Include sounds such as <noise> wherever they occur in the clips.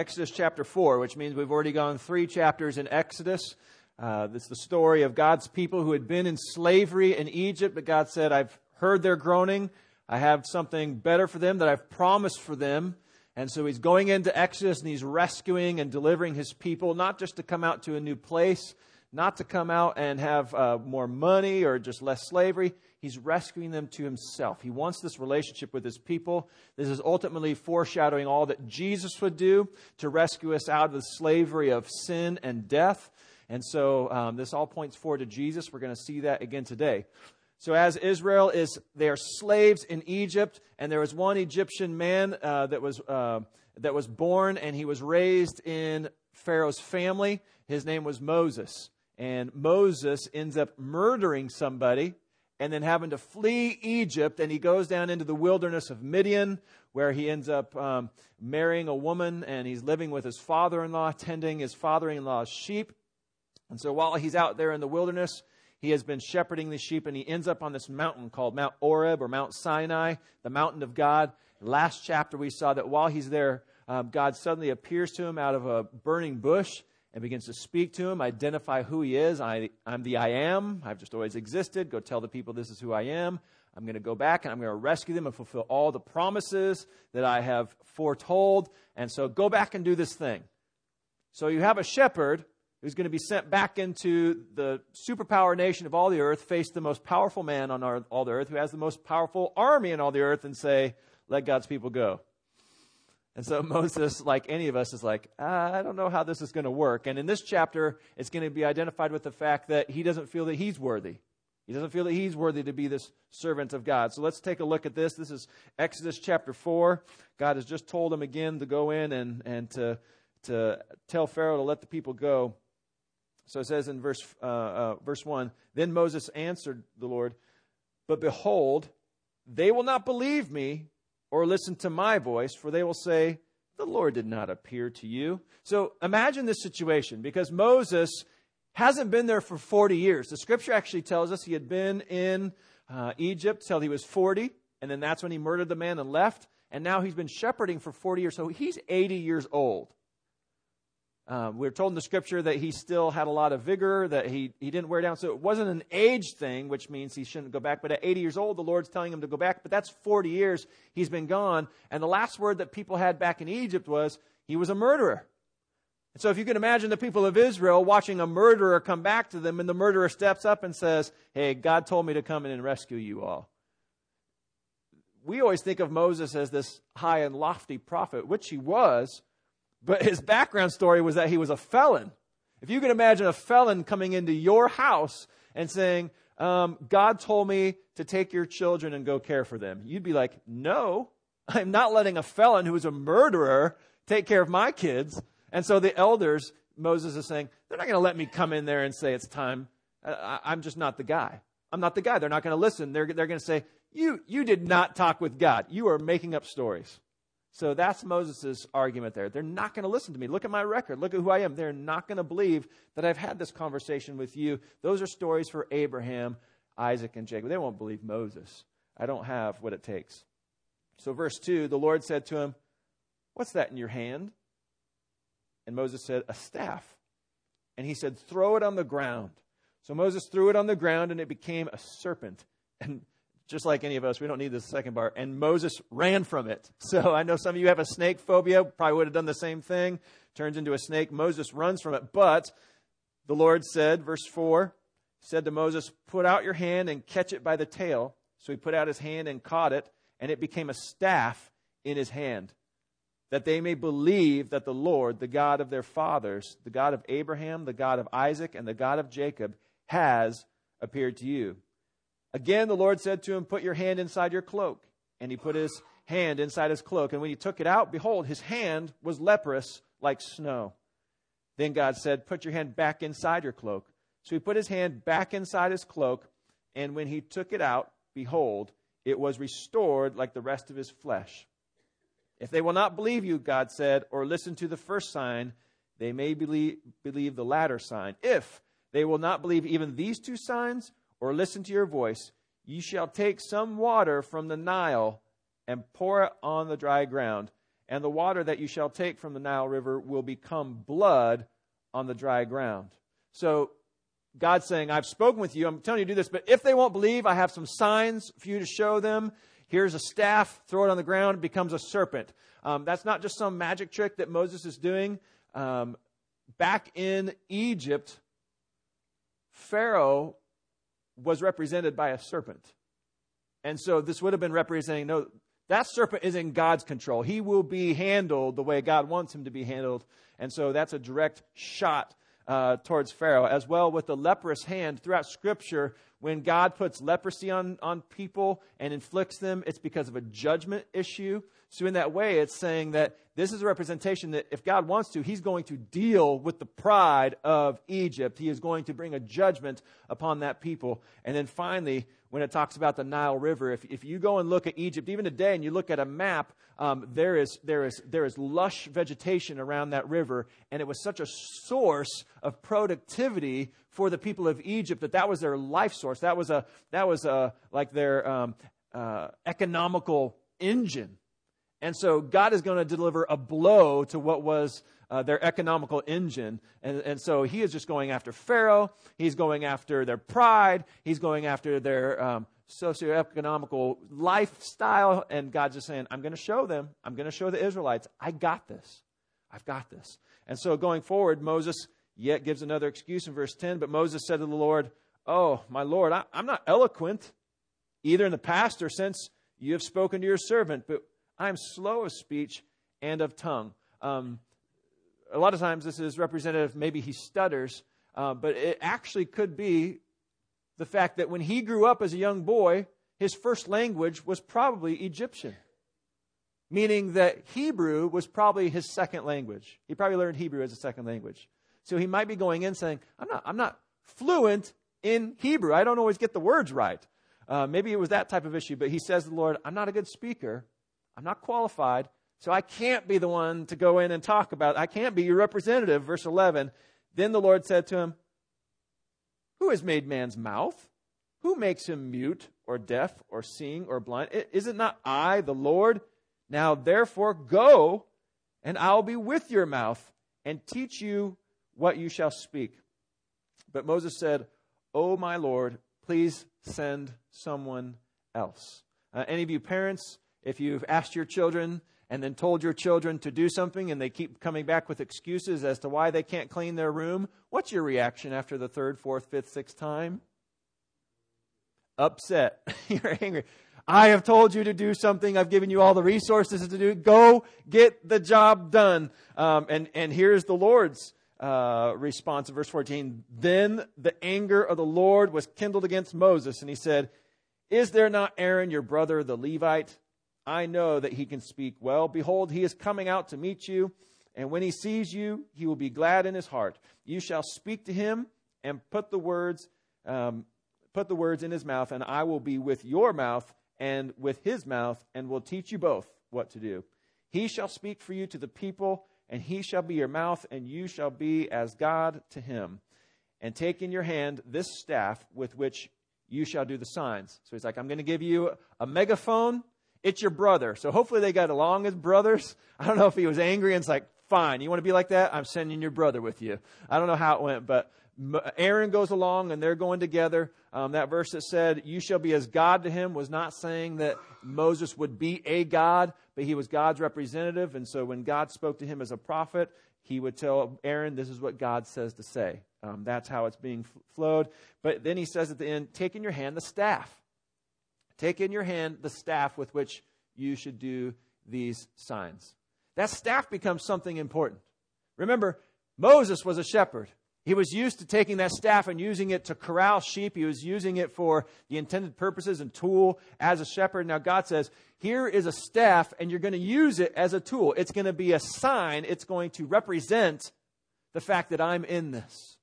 Exodus chapter 4, which means we've already gone three chapters in Exodus. Uh, is the story of God's people who had been in slavery in Egypt, but God said, I've heard their groaning. I have something better for them that I've promised for them. And so he's going into Exodus and he's rescuing and delivering his people, not just to come out to a new place, not to come out and have uh, more money or just less slavery. He's rescuing them to himself. He wants this relationship with his people. This is ultimately foreshadowing all that Jesus would do to rescue us out of the slavery of sin and death. And so um, this all points forward to Jesus. We're going to see that again today. So as Israel is, they are slaves in Egypt, and there was one Egyptian man uh, that was uh, that was born, and he was raised in Pharaoh's family. His name was Moses, and Moses ends up murdering somebody, and then having to flee Egypt, and he goes down into the wilderness of Midian, where he ends up um, marrying a woman, and he's living with his father-in-law, tending his father-in-law's sheep. And so while he's out there in the wilderness, he has been shepherding the sheep and he ends up on this mountain called Mount Horeb or Mount Sinai, the mountain of God. Last chapter, we saw that while he's there, um, God suddenly appears to him out of a burning bush and begins to speak to him, identify who he is. I, I'm the I am. I've just always existed. Go tell the people this is who I am. I'm going to go back and I'm going to rescue them and fulfill all the promises that I have foretold. And so go back and do this thing. So you have a shepherd who's going to be sent back into the superpower nation of all the earth, face the most powerful man on all the earth, who has the most powerful army in all the earth, and say, Let God's people go. And so <laughs> Moses, like any of us, is like, I don't know how this is going to work. And in this chapter, it's going to be identified with the fact that he doesn't feel that he's worthy. He doesn't feel that he's worthy to be this servant of God. So let's take a look at this. This is Exodus chapter 4. God has just told him again to go in and, and to, to tell Pharaoh to let the people go. So it says in verse, uh, uh, verse 1 Then Moses answered the Lord, But behold, they will not believe me or listen to my voice, for they will say, The Lord did not appear to you. So imagine this situation because Moses hasn't been there for 40 years. The scripture actually tells us he had been in uh, Egypt till he was 40, and then that's when he murdered the man and left. And now he's been shepherding for 40 years, so he's 80 years old. Um, we are told in the scripture that he still had a lot of vigor, that he, he didn't wear down. So it wasn't an age thing, which means he shouldn't go back. But at 80 years old, the Lord's telling him to go back. But that's 40 years he's been gone. And the last word that people had back in Egypt was he was a murderer. And so if you can imagine the people of Israel watching a murderer come back to them, and the murderer steps up and says, Hey, God told me to come in and rescue you all. We always think of Moses as this high and lofty prophet, which he was. But his background story was that he was a felon. If you can imagine a felon coming into your house and saying, um, God told me to take your children and go care for them, you'd be like, No, I'm not letting a felon who is a murderer take care of my kids. And so the elders, Moses is saying, they're not going to let me come in there and say it's time. I, am just not the guy. I'm not the guy. They're not going to listen. They're, they're going to say, you, you did not talk with God. You are making up stories. So that's Moses' argument there. They're not going to listen to me. Look at my record. Look at who I am. They're not going to believe that I've had this conversation with you. Those are stories for Abraham, Isaac, and Jacob. They won't believe Moses. I don't have what it takes. So, verse 2 the Lord said to him, What's that in your hand? And Moses said, A staff. And he said, Throw it on the ground. So Moses threw it on the ground, and it became a serpent. And just like any of us, we don't need the second bar. And Moses ran from it. <laughs> So I know some of you have a snake phobia, probably would have done the same thing. Turns into a snake. Moses runs from it. But the Lord said, verse 4, said to Moses, Put out your hand and catch it by the tail. So he put out his hand and caught it, and it became a staff in his hand, that they may believe that the Lord, the God of their fathers, the God of Abraham, the God of Isaac, and the God of Jacob, has appeared to you. Again, the Lord said to him, Put your hand inside your cloak. And he put his hand inside his cloak. And when he took it out, behold, his hand was leprous like snow. Then God said, Put your hand back inside your cloak. So he put his hand back inside his cloak. And when he took it out, behold, it was restored like the rest of his flesh. If they will not believe you, God said, or listen to the first sign, they may believe, believe the latter sign. If they will not believe even these two signs, or listen to your voice, ye shall take some water from the Nile and pour it on the dry ground. and the water that you shall take from the Nile River will become blood on the dry ground. So God's saying, I've spoken with you. I'm telling you to do this, but if they won't believe, I have some signs for you to show them. Here's a staff, throw it on the ground, it becomes a serpent. Um, that's not just some magic trick that Moses is doing. Um, back in Egypt, Pharaoh was represented by a serpent. And so this would have been representing no, that serpent is in God's control. He will be handled the way God wants him to be handled. And so that's a direct shot uh, towards Pharaoh, as well with the leprous hand. Throughout Scripture, when God puts leprosy on, on people and inflicts them, it's because of a judgment issue. So, in that way, it's saying that this is a representation that if God wants to, He's going to deal with the pride of Egypt. He is going to bring a judgment upon that people. And then finally, when it talks about the Nile River, if, if you go and look at Egypt, even today, and you look at a map, um, there, is, there, is, there is lush vegetation around that river. And it was such a source of productivity for the people of Egypt that that was their life source. That was, a, that was a, like their um, uh, economical engine and so God is going to deliver a blow to what was uh, their economical engine. And, and so he is just going after Pharaoh. He's going after their pride. He's going after their um, socioeconomical lifestyle. And God's just saying, I'm going to show them. I'm going to show the Israelites, I got this. I've got this. And so going forward, Moses yet gives another excuse in verse 10. But Moses said to the Lord, Oh, my Lord, I, I'm not eloquent, either in the past or since you have spoken to your servant, but I'm slow of speech and of tongue. Um, a lot of times this is representative, maybe he stutters, uh, but it actually could be the fact that when he grew up as a young boy, his first language was probably Egyptian, meaning that Hebrew was probably his second language. He probably learned Hebrew as a second language. So he might be going in saying, I'm not, I'm not fluent in Hebrew. I don't always get the words right. Uh, maybe it was that type of issue, but he says to the Lord, I'm not a good speaker, I'm not qualified, so I can't be the one to go in and talk about it. I can't be your representative. Verse 11. Then the Lord said to him, Who has made man's mouth? Who makes him mute or deaf or seeing or blind? Is it not I, the Lord? Now therefore go, and I'll be with your mouth and teach you what you shall speak. But Moses said, Oh, my Lord, please send someone else. Uh, any of you parents, if you've asked your children and then told your children to do something and they keep coming back with excuses as to why they can't clean their room, what's your reaction after the third, fourth, fifth, sixth time? Upset. <laughs> You're angry. I have told you to do something. I've given you all the resources to do. Go get the job done. Um, and, and here's the Lord's uh, response in verse 14. Then the anger of the Lord was kindled against Moses, and he said, Is there not Aaron, your brother, the Levite? I know that he can speak well. Behold, he is coming out to meet you, and when he sees you, he will be glad in his heart. You shall speak to him and put the words, um, put the words in his mouth, and I will be with your mouth and with his mouth, and will teach you both what to do. He shall speak for you to the people, and he shall be your mouth, and you shall be as God to him. And take in your hand this staff with which you shall do the signs. So he's like, I'm going to give you a megaphone it's your brother. So hopefully they got along as brothers. I don't know if he was angry and it's like, fine, you want to be like that? I'm sending your brother with you. I don't know how it went, but Aaron goes along and they're going together. Um, that verse that said, You shall be as God to him, was not saying that Moses would be a God, but he was God's representative. And so when God spoke to him as a prophet, he would tell Aaron, This is what God says to say. Um, that's how it's being flowed. But then he says at the end, Take in your hand the staff. Take in your hand the staff with which you should do these signs. That staff becomes something important. Remember, Moses was a shepherd. He was used to taking that staff and using it to corral sheep. He was using it for the intended purposes and tool as a shepherd. Now, God says, Here is a staff, and you're going to use it as a tool. It's going to be a sign, it's going to represent the fact that I'm in this.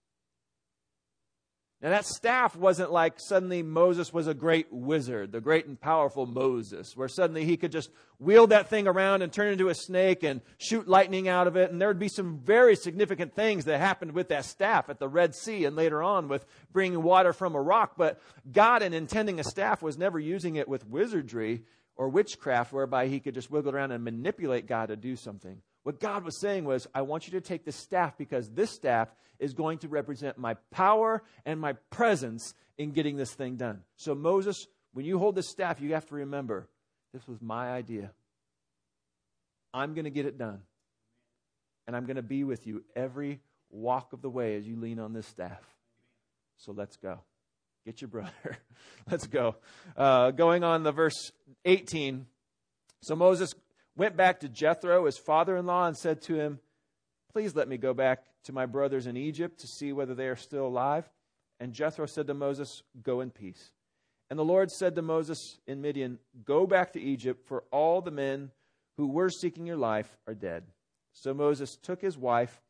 Now, that staff wasn't like suddenly Moses was a great wizard, the great and powerful Moses, where suddenly he could just wield that thing around and turn into a snake and shoot lightning out of it. And there would be some very significant things that happened with that staff at the Red Sea and later on with bringing water from a rock. But God, in intending a staff, was never using it with wizardry or witchcraft whereby he could just wiggle around and manipulate God to do something. What God was saying was, I want you to take this staff because this staff is going to represent my power and my presence in getting this thing done. So, Moses, when you hold this staff, you have to remember this was my idea. I'm going to get it done. And I'm going to be with you every walk of the way as you lean on this staff. So let's go. Get your brother. <laughs> let's go. Uh, going on the verse 18. So Moses went back to Jethro, his father in law, and said to him, Please let me go back to my brothers in Egypt to see whether they are still alive. And Jethro said to Moses, Go in peace. And the Lord said to Moses in Midian, Go back to Egypt, for all the men who were seeking your life are dead. So Moses took his wife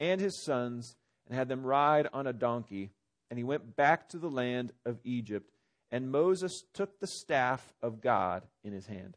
and his sons and had them ride on a donkey, and he went back to the land of Egypt. And Moses took the staff of God in his hand.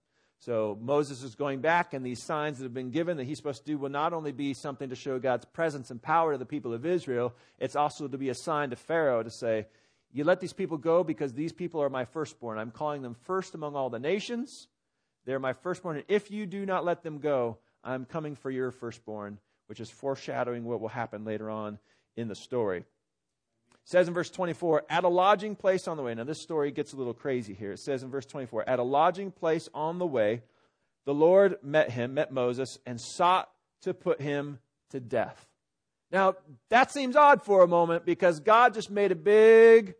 So Moses is going back, and these signs that have been given that he's supposed to do will not only be something to show God's presence and power to the people of Israel, it's also to be a sign to Pharaoh to say, You let these people go because these people are my firstborn. I'm calling them first among all the nations. They're my firstborn. And if you do not let them go, I'm coming for your firstborn which is foreshadowing what will happen later on in the story. Says in verse 24, at a lodging place on the way. Now, this story gets a little crazy here. It says in verse 24, at a lodging place on the way, the Lord met him, met Moses, and sought to put him to death. Now, that seems odd for a moment because God just made a big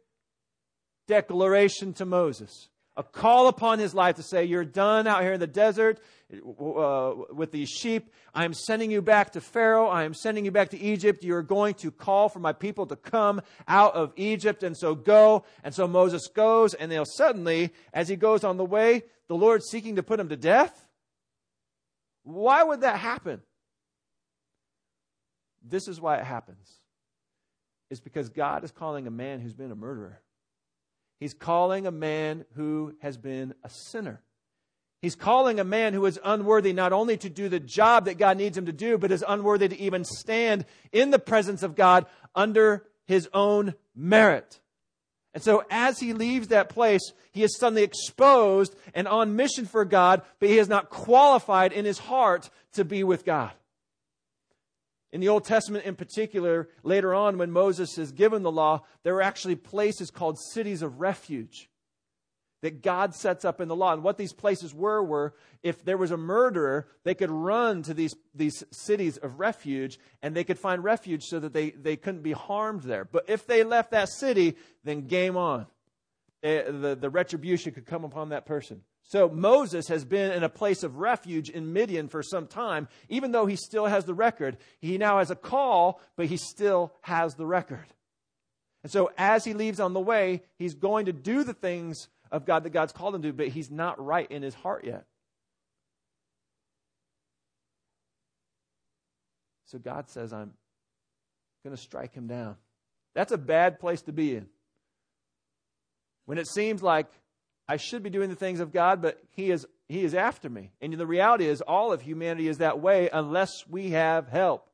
declaration to Moses a call upon his life to say, You're done out here in the desert uh, with these sheep. I am sending you back to Pharaoh. I am sending you back to Egypt. You're going to call for my people to come out of Egypt. And so go. And so Moses goes, and they'll suddenly, as he goes on the way, the Lord seeking to put him to death. Why would that happen? This is why it happens. It's because God is calling a man who's been a murderer. He's calling a man who has been a sinner. He's calling a man who is unworthy not only to do the job that God needs him to do, but is unworthy to even stand in the presence of God under his own merit. And so as he leaves that place, he is suddenly exposed and on mission for God, but he is not qualified in his heart to be with God. In the Old Testament, in particular, later on when Moses is given the law, there were actually places called cities of refuge that God sets up in the law. And what these places were were if there was a murderer, they could run to these, these cities of refuge and they could find refuge so that they, they couldn't be harmed there. But if they left that city, then game on. Eh, the, the retribution could come upon that person. So Moses has been in a place of refuge in Midian for some time, even though he still has the record. He now has a call, but he still has the record. And so as he leaves on the way, he's going to do the things of God that God's called him to, but he's not right in his heart yet. So God says, I'm going to strike him down. That's a bad place to be in. When it seems like I should be doing the things of God, but He is, he is after me. And the reality is, all of humanity is that way unless we have help,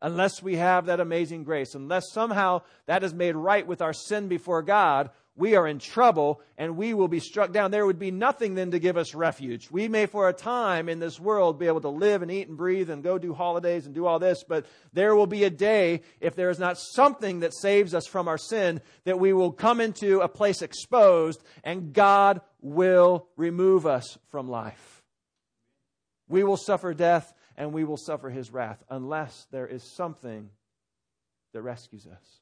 unless we have that amazing grace, unless somehow that is made right with our sin before God, we are in trouble and we will be struck down. There would be nothing then to give us refuge. We may for a time in this world be able to live and eat and breathe and go do holidays and do all this, but there will be a day if there is not something that saves us from our sin that we will come into a place exposed and God will remove us from life. We will suffer death and we will suffer his wrath unless there is something that rescues us.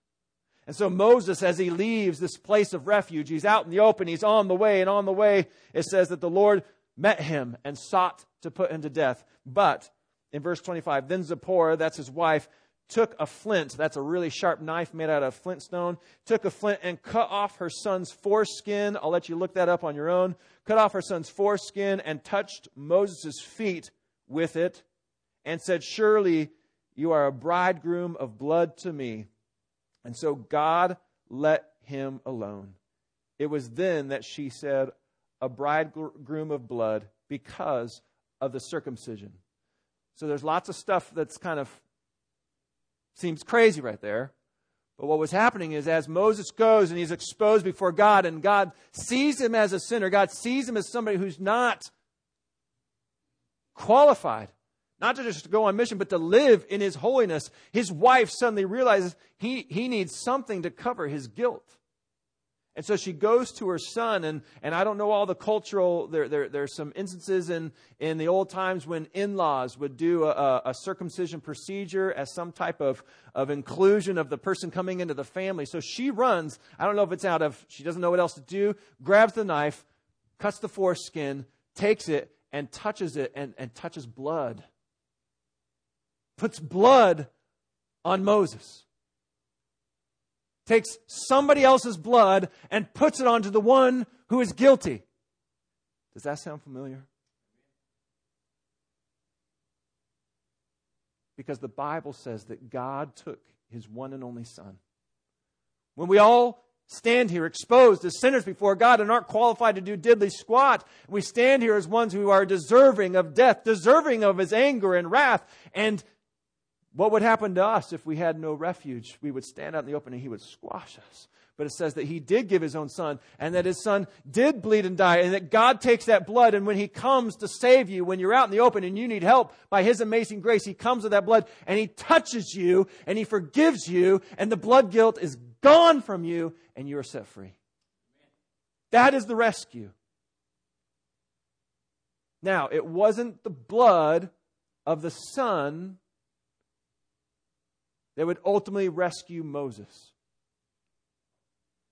And so Moses, as he leaves this place of refuge, he's out in the open, he's on the way, and on the way, it says that the Lord met him and sought to put him to death. But in verse 25, then Zipporah, that's his wife, took a flint, that's a really sharp knife made out of flint stone, took a flint and cut off her son's foreskin. I'll let you look that up on your own. Cut off her son's foreskin and touched Moses' feet with it. and said, Surely you are a bridegroom of blood to me. And so God let him alone. It was then that she said, A bridegroom of blood because of the circumcision. So there's lots of stuff that's kind of seems crazy right there. But what was happening is as Moses goes and he's exposed before God, and God sees him as a sinner, God sees him as somebody who's not qualified, not to just go on mission, but to live in his holiness. His wife suddenly realizes he, he needs something to cover his guilt. And so she goes to her son, and, and I don't know all the cultural, there, there, there's some instances in, in the old times when in laws would do a, a, circumcision procedure as some type of, of inclusion of the person coming into the family. So she runs, I don't know if it's out of, she doesn't know what else to do, grabs the knife, cuts the foreskin, takes it, and touches it, and, and touches blood. Puts blood on Moses takes somebody else's blood and puts it onto the one who is guilty. Does that sound familiar? Because the Bible says that God took his one and only Son. When we all stand here exposed as sinners before God and aren't qualified to do diddly squat, we stand here as ones who are deserving of death, deserving of his anger and wrath, and what would happen to us if we had no refuge? We would stand out in the open and he would squash us. But it says that he did give his own son and that his son did bleed and die and that God takes that blood and when he comes to save you, when you're out in the open and you need help by his amazing grace, he comes with that blood and he touches you and he forgives you and the blood guilt is gone from you and you're set free. That is the rescue. Now, it wasn't the blood of the son that would ultimately rescue Moses.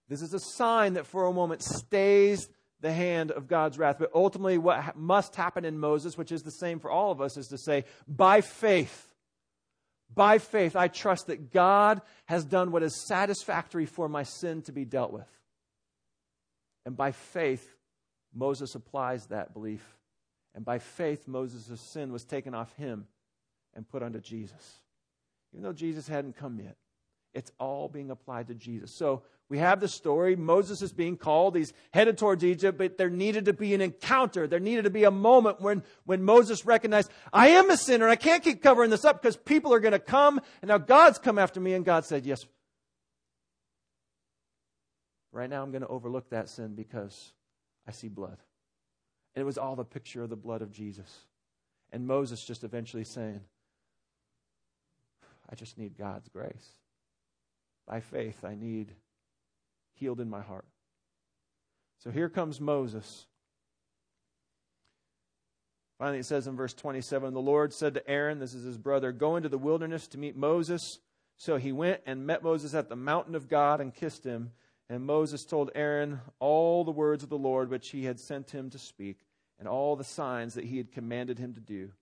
This is a sign that for a moment stays the hand of God's wrath. But ultimately, what must happen in Moses, which is the same for all of us, is to say, by faith, by faith, I trust that God has done what is satisfactory for my sin to be dealt with. And by faith, Moses applies that belief. And by faith, Moses' sin was taken off him and put onto Jesus even though Jesus hadn't come yet. It's all being applied to Jesus. So we have the story. Moses is being called. He's headed towards Egypt, but there needed to be an encounter. There needed to be a moment when, when Moses recognized, I am a sinner and I can't keep covering this up because people are going to come and now God's come after me. And God said, Yes. Right now I'm going to overlook that sin because I see blood. And it was all the picture of the blood of Jesus. And Moses just eventually saying, I just need God's grace. By faith, I need healed in my heart. So here comes Moses. Finally, it says in verse 27 The Lord said to Aaron, this is his brother, Go into the wilderness to meet Moses. So he went and met Moses at the mountain of God and kissed him. And Moses told Aaron all the words of the Lord which he had sent him to speak, and all the signs that he had commanded him to do.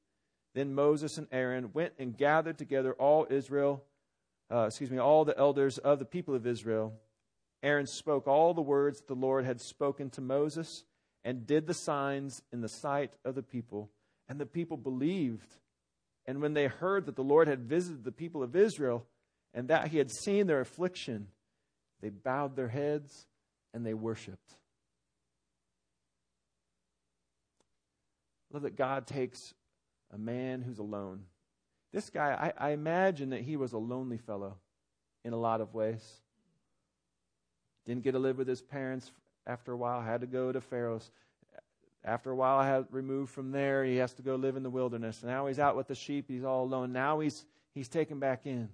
Then Moses and Aaron went and gathered together all Israel, uh, excuse me, all the elders of the people of Israel. Aaron spoke all the words that the Lord had spoken to Moses and did the signs in the sight of the people. And the people believed. And when they heard that the Lord had visited the people of Israel and that he had seen their affliction, they bowed their heads and they worshiped. I love that God takes a man who's alone. This guy, I, I imagine that he was a lonely fellow in a lot of ways. Didn't get to live with his parents after a while, had to go to Pharaoh's. After a while, I had removed from there. He has to go live in the wilderness. Now he's out with the sheep. He's all alone. Now he's he's taken back in.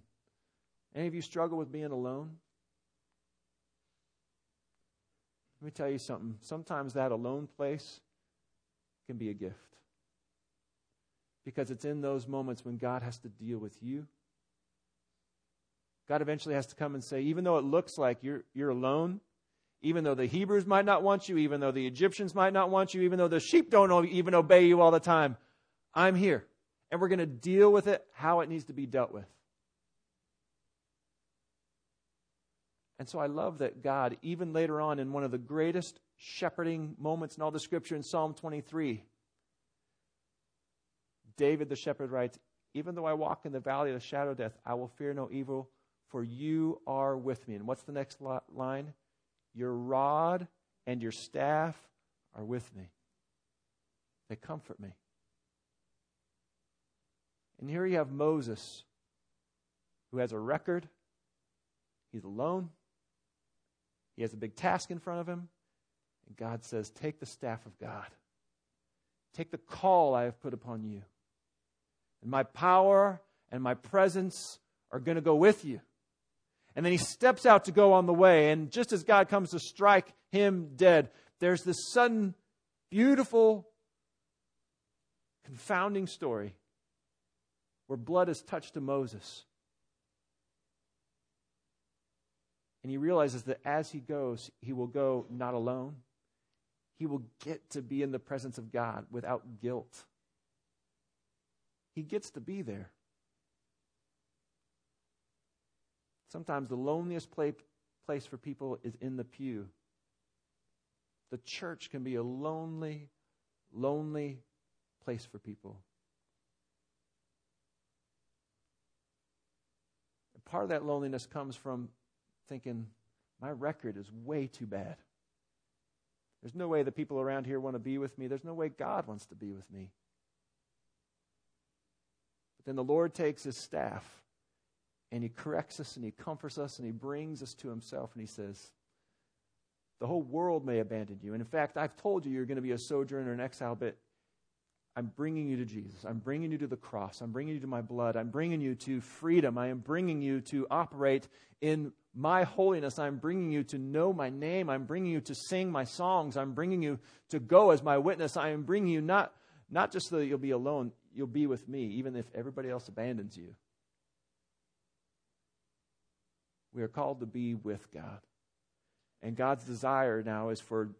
Any of you struggle with being alone? Let me tell you something. Sometimes that alone place can be a gift because it's in those moments when God has to deal with you. God eventually has to come and say, even though it looks like you're, you're alone, even though the Hebrews might not want you, even though the Egyptians might not want you, even though the sheep don't even obey you all the time, I'm here. And we're going to deal with it how it needs to be dealt with. And so I love that God, even later on in one of the greatest shepherding moments in all the scripture in Psalm 23, David the shepherd writes, Even though I walk in the valley of the shadow of death, I will fear no evil, for you are with me. And what's the next line? Your rod and your staff are with me. They comfort me. And here you have Moses, who has a record. He's alone. He has a big task in front of him. And God says, Take the staff of God. Take the call I have put upon you. And my power and my presence are going to go with you. And then he steps out to go on the way. And just as God comes to strike him dead, there's this sudden, beautiful, confounding story where blood is touched to Moses. And he realizes that as he goes, he will go not alone. He will get to be in the presence of God without guilt. He gets to be there. Sometimes the loneliest place for people is in the pew. The church can be a lonely, lonely place for people. And part of that loneliness comes from thinking, my record is way too bad. There's no way the people around here want to be with me. There's no way God wants to be with me. Then the Lord takes his staff and he corrects us and he comforts us and he brings us to himself and he says, The whole world may abandon you. And in fact, I've told you you're going to be a sojourner and an exile, but I'm bringing you to Jesus. I'm bringing you to the cross. I'm bringing you to my blood. I'm bringing you to freedom. I am bringing you to operate in my holiness. I'm bringing you to know my name. I'm bringing you to sing my songs. I'm bringing you to go as my witness. I am bringing you not, not just so that you'll be alone, you'll be with me, even if everybody else abandons you. We are called to be with God. And God's desire now is for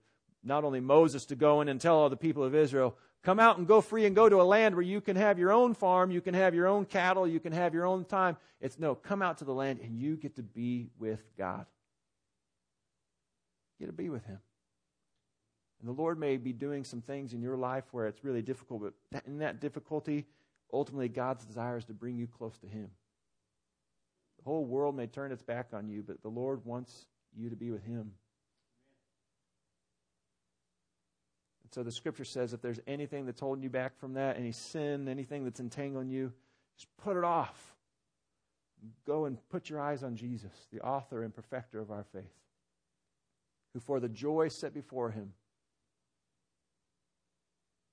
not only Moses to go in and tell all the people of Israel, come out and go free and go to a land where you can have your own farm, you can have your own cattle, you can have your own time. It's no, come out to the land and you get to be with God. Get to be with Him. And the Lord may be doing some things in your life where it's really difficult, but in that difficulty, ultimately God's desire is to bring you close to Him. The whole world may turn its back on you, but the Lord wants you to be with Him. And so the scripture says if there's anything that's holding you back from that, any sin, anything that's entangling you, just put it off. Go and put your eyes on Jesus, the author and perfecter of our faith, who for the joy set before him,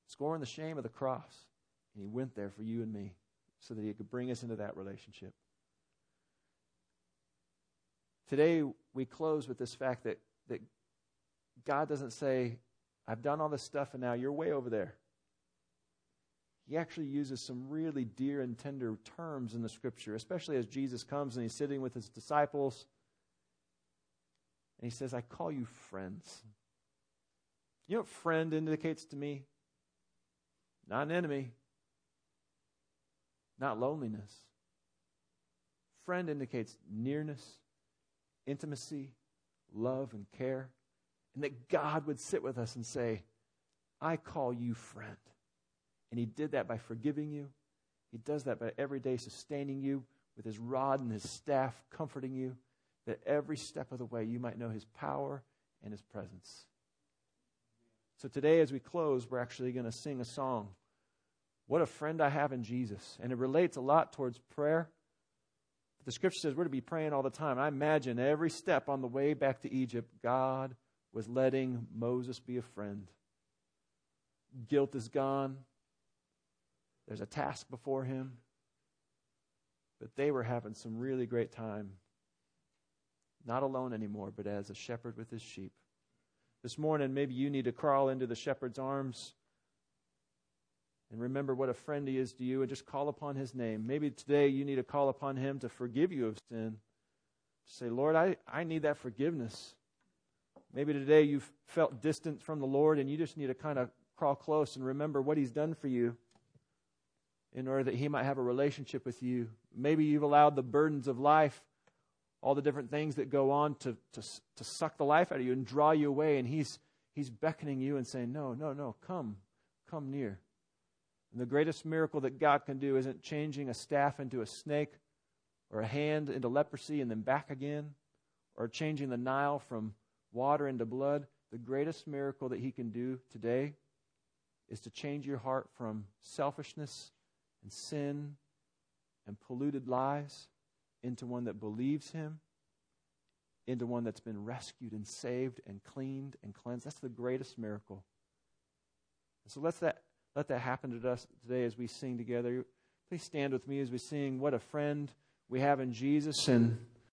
scoring the shame of the cross, and he went there for you and me so that he could bring us into that relationship. Today, we close with this fact that, that God doesn't say, I've done all this stuff and now you're way over there. He actually uses some really dear and tender terms in the scripture, especially as Jesus comes and he's sitting with his disciples. And he says, I call you friends. You know what friend indicates to me? Not an enemy, not loneliness. Friend indicates nearness, intimacy, love, and care and that God would sit with us and say, I call you friend. And He did that by forgiving you. He does that by every day sustaining you with His rod and His staff, comforting you, that every step of the way you might know His power and His presence. So today, as we close, we're actually going to sing a song. What a friend I have in Jesus. And it relates a lot towards prayer. The scripture says we're to be praying all the time. I imagine every step on the way back to Egypt, God was letting Moses be a friend. Guilt is gone. There's a task before him. But they were having some really great time. Not alone anymore, but as a shepherd with his sheep. This morning, maybe you need to crawl into the shepherd's arms and remember what a friend he is to you and just call upon his name. Maybe today you need to call upon him to forgive you of sin. Say, Lord, I, I need that forgiveness. Maybe today you've felt distant from the Lord and you just need to kind of crawl close and remember what He's done for you in order that He might have a relationship with you. Maybe you've allowed the burdens of life, all the different things that go on, to, to, to suck the life out of you and draw you away. And He's, he's beckoning you and saying, No, no, no, come, come near. And the greatest miracle that God can do isn't changing a staff into a snake or a hand into leprosy and then back again, or changing the Nile from water into blood. The greatest miracle that He can do today is to change your heart from selfishness and sin and polluted lies into one that believes Him, into one that's been rescued and saved and cleaned and cleansed. That's the greatest miracle. so let that, let that happen to us today as we sing together. Please stand with me as we sing What a Friend We Have in Jesus. And